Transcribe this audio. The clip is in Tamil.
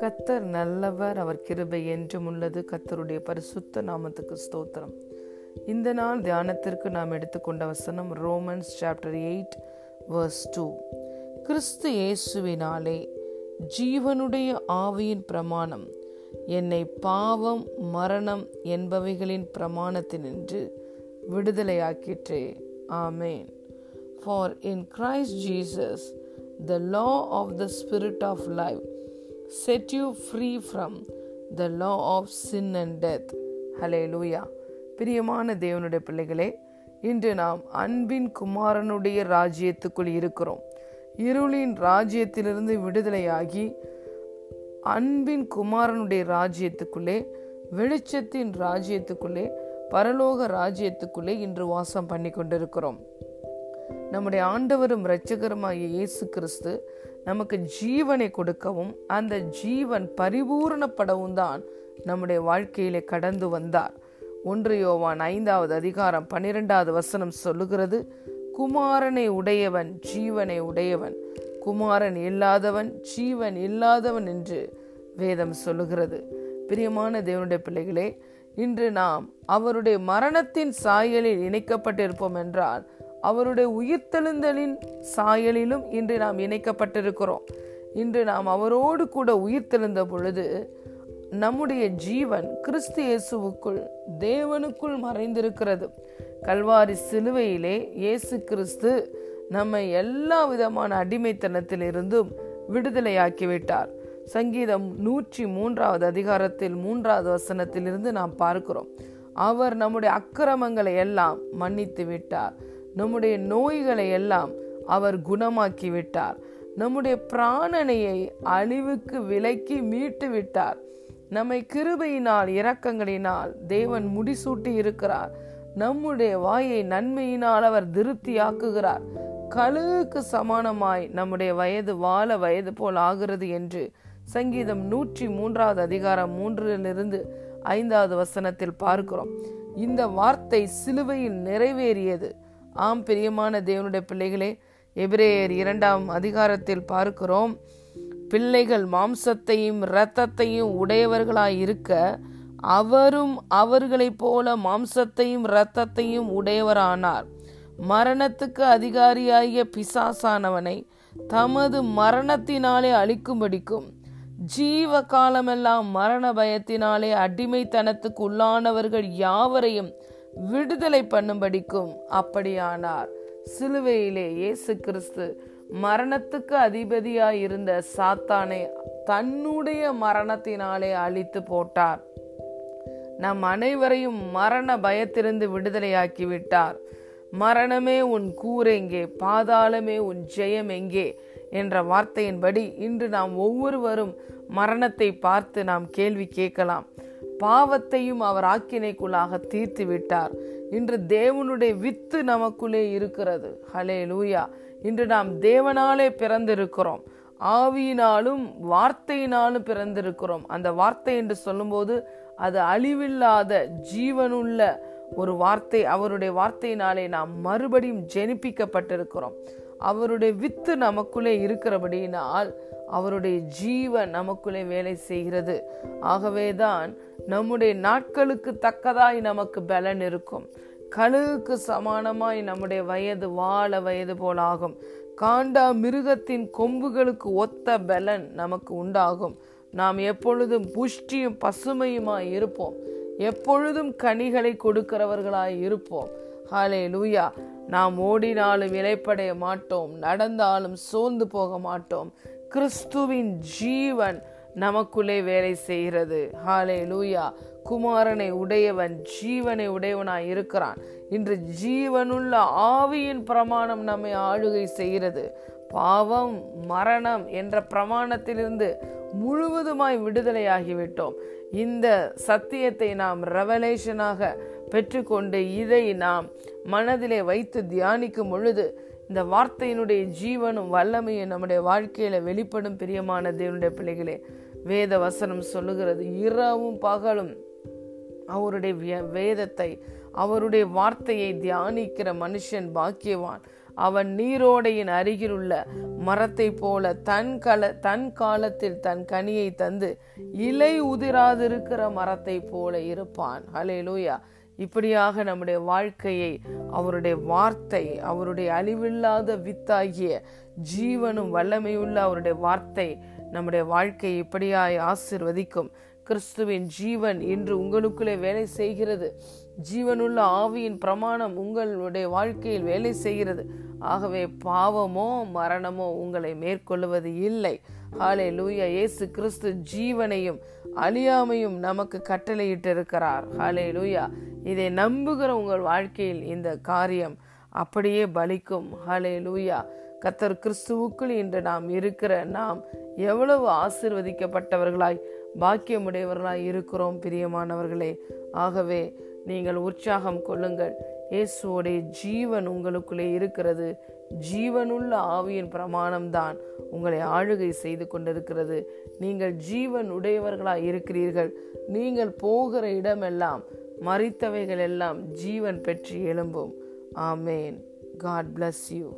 கத்தர் நல்லவர் அவர் கிருபை என்றும் உள்ளது. கத்தருடைய பரிசுத்த நாமத்துக்கு ஸ்தோத்திரம். இந்த நாள் தியானத்திற்கு நாம் எடுத்துக்கொண்ட வசனம் Romans chapter eight verse two. கிறிஸ்து இயேசுவினாலே ஜீவனுடைய ஆவியின் பிரமாணம் என்னை பாவம் மரணம் என்பவைகளின் பிரமாணத்தினின்று விடுதலையாக்கிற்றே. ஆமேன். For in Christ Jesus the law of the spirit of life set you free from the law of sin and death hallelujah பிரியமான தேவனுடைய பிள்ளைகளே இன்று நாம் அன்பின் குமாரனுடைய ராஜ்யத்துக்குள் இருக்கிறோம். இருளின் ராஜ்யத்திலிருந்து விடுதலையாகி அன்பின் குமாரனுடைய ராஜ்யத்துக்குள்ளே வெளிச்சத்தின் ராஜ்யத்துக்குள்ளே பரலோக ராஜ்யத்துக்குள்ளே இன்று வாசம் பண்ணி கொண்டிருக்கிறோம் நம்முடைய ஆண்டவரும் இரட்சகருமாகிய இயேசு கிறிஸ்து நமக்கு ஜீவனை கொடுக்கவும் அந்த ஜீவன் பரிபூரணப்படவும் தான் நம்முடைய வாழ்க்கையிலே கடந்து வந்தார். ஒன்று யோவான் ஐந்தாவது அதிகாரம் பன்னிரெண்டாவது வசனம் சொல்லுகிறது குமாரனை உடையவன் ஜீவனை உடையவன் குமாரன் இல்லாதவன் ஜீவன் இல்லாதவன் என்று வேதம் சொல்லுகிறது. பிரியமான தேவனுடைய பிள்ளைகளே இன்று நாம் அவருடைய மரணத்தின் சாயலில் இணைக்கப்பட்டிருப்போம் என்றால் அவருடைய உயிர்த்தெழுந்தலின் சாயலிலும் இன்று நாம் இணைக்கப்பட்டிருக்கிறோம். இன்று நாம் அவரோடு கூட உயிர்த்தெழுந்த பொழுது நம்முடைய ஜீவன் கிறிஸ்து இயேசுவுக்குள் தேவனுக்குள் மறைந்திருக்கிறது. கல்வாரி சிலுவையிலே இயேசு கிறிஸ்து நம்மை எல்லா விதமான அடிமைத்தனத்திலிருந்தும் விடுதலையாக்கிவிட்டார். சங்கீதம் நூற்றி மூன்றாவது அதிகாரத்தில் மூன்றாவது வசனத்திலிருந்து நாம் பார்க்கிறோம். அவர் நம்முடைய அக்கிரமங்களை எல்லாம் மன்னித்து விட்டார் நம்முடைய நோய்களை எல்லாம் அவர் குணமாக்கி விட்டார் நம்முடைய பிராணனையை அழிவுக்கு விலக்கி மீட்டு விட்டார் நம்மை கிருபையினால் இரக்கங்களினால் தேவன் முடிசூட்டி இருக்கிறார். நம்முடைய வாயை நன்மையினால் அவர் திருப்தியாக்குகிறார். கழுகுக்கு சமானமாய் நம்முடைய வயது வாழ வயது போல் ஆகிறது என்று சங்கீதம் நூற்றி மூன்றாவது அதிகாரம் மூன்றிலிருந்து ஐந்தாவது வசனத்தில் பார்க்கிறோம். இந்த வார்த்தை சிலுவையில் நிறைவேறியது. ஆம் பிரியமான தேவனுடைய பிள்ளைகளே எபிரேயர் இரண்டாம் அதிகாரத்தில் பார்க்கிறோம். பிள்ளைகள் மாம்சத்தையும் இரத்தத்தையும் உடையவர்களாய் இருக்க அவரும் அவர்களைப் போல மாம்சத்தையும் இரத்தத்தையும் உடையவரானார். மரணத்துக்கு அதிகாரியாகிய பிசாசானவனை தமது மரணத்தினாலே அழிக்கும்படிக்கும் ஜீவ காலமெல்லாம் மரண பயத்தினாலே அடிமைத்தனத்துக்கு உள்ளானவர்கள் யாவரையும் விடுதலை பண்ணும்படிக்கும் அப்படியானார். சிலுவையிலே இயேசு கிறிஸ்து மரணத்துக்கு அதிபதியாய் இருந்த சாத்தானை தன்னுடைய மரணத்தினாலே அழித்து போட்டார். நம் அனைவரையும் மரண பயத்திலிருந்து விடுதலையாக்கி விட்டார். மரணமே உன் கூரெங்கே பாதாளமே உன் ஜெயம் எங்கே? என்ற வார்த்தையின்படி இன்று நாம் ஒவ்வொருவரும் மரணத்தை பார்த்து நாம் கேள்வி கேட்கலாம். பாவத்தையும் அவர் ஆக்கினைக்குள்ளாக தீர்த்து விட்டார் இன்று தேவனுடைய வித்து நமக்குள்ளே இருக்கிறது. ஹலே லூயா இன்று நாம் தேவனாலே பிறந்திருக்கிறோம். ஆவியினாலும் வார்த்தையினாலும் பிறந்திருக்கிறோம். அந்த வார்த்தை என்று சொல்லும்போது அது அழிவில்லாத ஜீவனுள்ள ஒரு வார்த்தை. அவருடைய வார்த்தையினாலே நாம் மறுபடியும் ஜெனிப்பிக்கப்பட்டிருக்கிறோம். அவருடைய வித்து நமக்குள்ளே இருக்கிறபடியினால் அவருடைய ஜீவன் நமக்குள்ளே வேலை செய்கிறது. ஆகவேதான் நம்முடைய நாட்களுக்கு தக்கதாய் நமக்கு பலன் இருக்கும். கழுகுக்கு சமானமாய் நம்முடைய வயது வாழ வயது போலாகும். காண்டா மிருகத்தின் கொம்புகளுக்கு ஒத்த பலன் நமக்கு உண்டாகும். நாம் எப்பொழுதும் புஷ்டியும் பசுமையுமாய் இருப்போம். எப்பொழுதும் கனிகளை கொடுக்கிறவர்களாய் இருப்போம். ஹாலே லூயா நாம் ஓடினாலும் இலைப்படைய மாட்டோம் நடந்தாலும் சோர்ந்து போக மாட்டோம். கிறிஸ்துவின் ஜீவன் நமக்குள்ளே வேலை செய்கிறது. ஹாலே லூயா குமாரனை உடையவன் ஜீவனை உடையவனாய் இருக்கிறான். இன்று ஜீவனுள்ள ஆவியின் பிரமாணம் நம்மை ஆளுகை செய்கிறது. பாவம் மரணம் என்ற பிரமாணத்திலிருந்து முழுவதுமாய் விடுதலையாகிவிட்டோம். இந்த சத்தியத்தை நாம் ரெவலேஷனாக பெற்றுக்கொண்டு இதை நாம் மனதிலே வைத்து தியானிக்கும் பொழுது இந்த வார்த்தையினுடைய ஜீவனும் வல்லமையும் நம்முடைய வாழ்க்கையில வெளிப்படும் பிரியமான தேவனுடைய பிள்ளைகளே. வேத வசனம் சொல்லுகிறது இரவும் பகலும் அவருடைய வேதத்தை அவருடைய வார்த்தையை தியானிக்கிற மனுஷன் பாக்கியவான். அவன் நீரோடையின் அருகில் உள்ள மரத்தை போல தன் கல தன் காலத்தில் தன் கனியை தந்து இலை உதிராதிருக்கிற மரத்தை போல இருப்பான். ஹலே லூயா இப்படியாக நம்முடைய வாழ்க்கையை அவருடைய வார்த்தை அவருடைய அழிவில்லாத வித்தாகிய ஜீவனும் வல்லமையுள்ள அவருடைய வார்த்தை நம்முடைய வாழ்க்கையை இப்படியாய் ஆசிர்வதிக்கும். கிறிஸ்துவின் ஜீவன் இன்று உங்களுக்குள்ளே வேலை செய்கிறது. ஜீவனுள்ள ஆவியின் பிரமாணம் உங்களுடைய வாழ்க்கையில் வேலை செய்கிறது. ஆகவே பாவமோ மரணமோ உங்களை மேற்கொள்வது இல்லை. ஹாலே லூயா இயேசு கிறிஸ்து ஜீவனையும் அழியாமையும் நமக்கு கட்டளையிட்டிருக்கிறார். ஹாலே லூயா இதை நம்புகிற உங்கள் வாழ்க்கையில் இந்த காரியம் அப்படியே பலிக்கும். ஹலே லூயா கத்தர் கிறிஸ்துவுக்குள் இன்று நாம் இருக்கிற நாம் எவ்வளவு ஆசிர்வதிக்கப்பட்டவர்களாய் பாக்கியமுடையவர்களாய் இருக்கிறோம் பிரியமானவர்களே. ஆகவே நீங்கள் உற்சாகம் கொள்ளுங்கள். இயேசுவோடைய ஜீவன் உங்களுக்குள்ளே இருக்கிறது. ஜீவனுள்ள ஆவியின் பிரமாணம்தான் உங்களை ஆளுகை செய்து கொண்டிருக்கிறது. நீங்கள் ஜீவன் உடையவர்களாய் இருக்கிறீர்கள். நீங்கள் போகிற இடமெல்லாம் மறித்தவைகள் எல்லாம் ஜீவன் பெற்று எழும்பும். ஆமேன். God bless you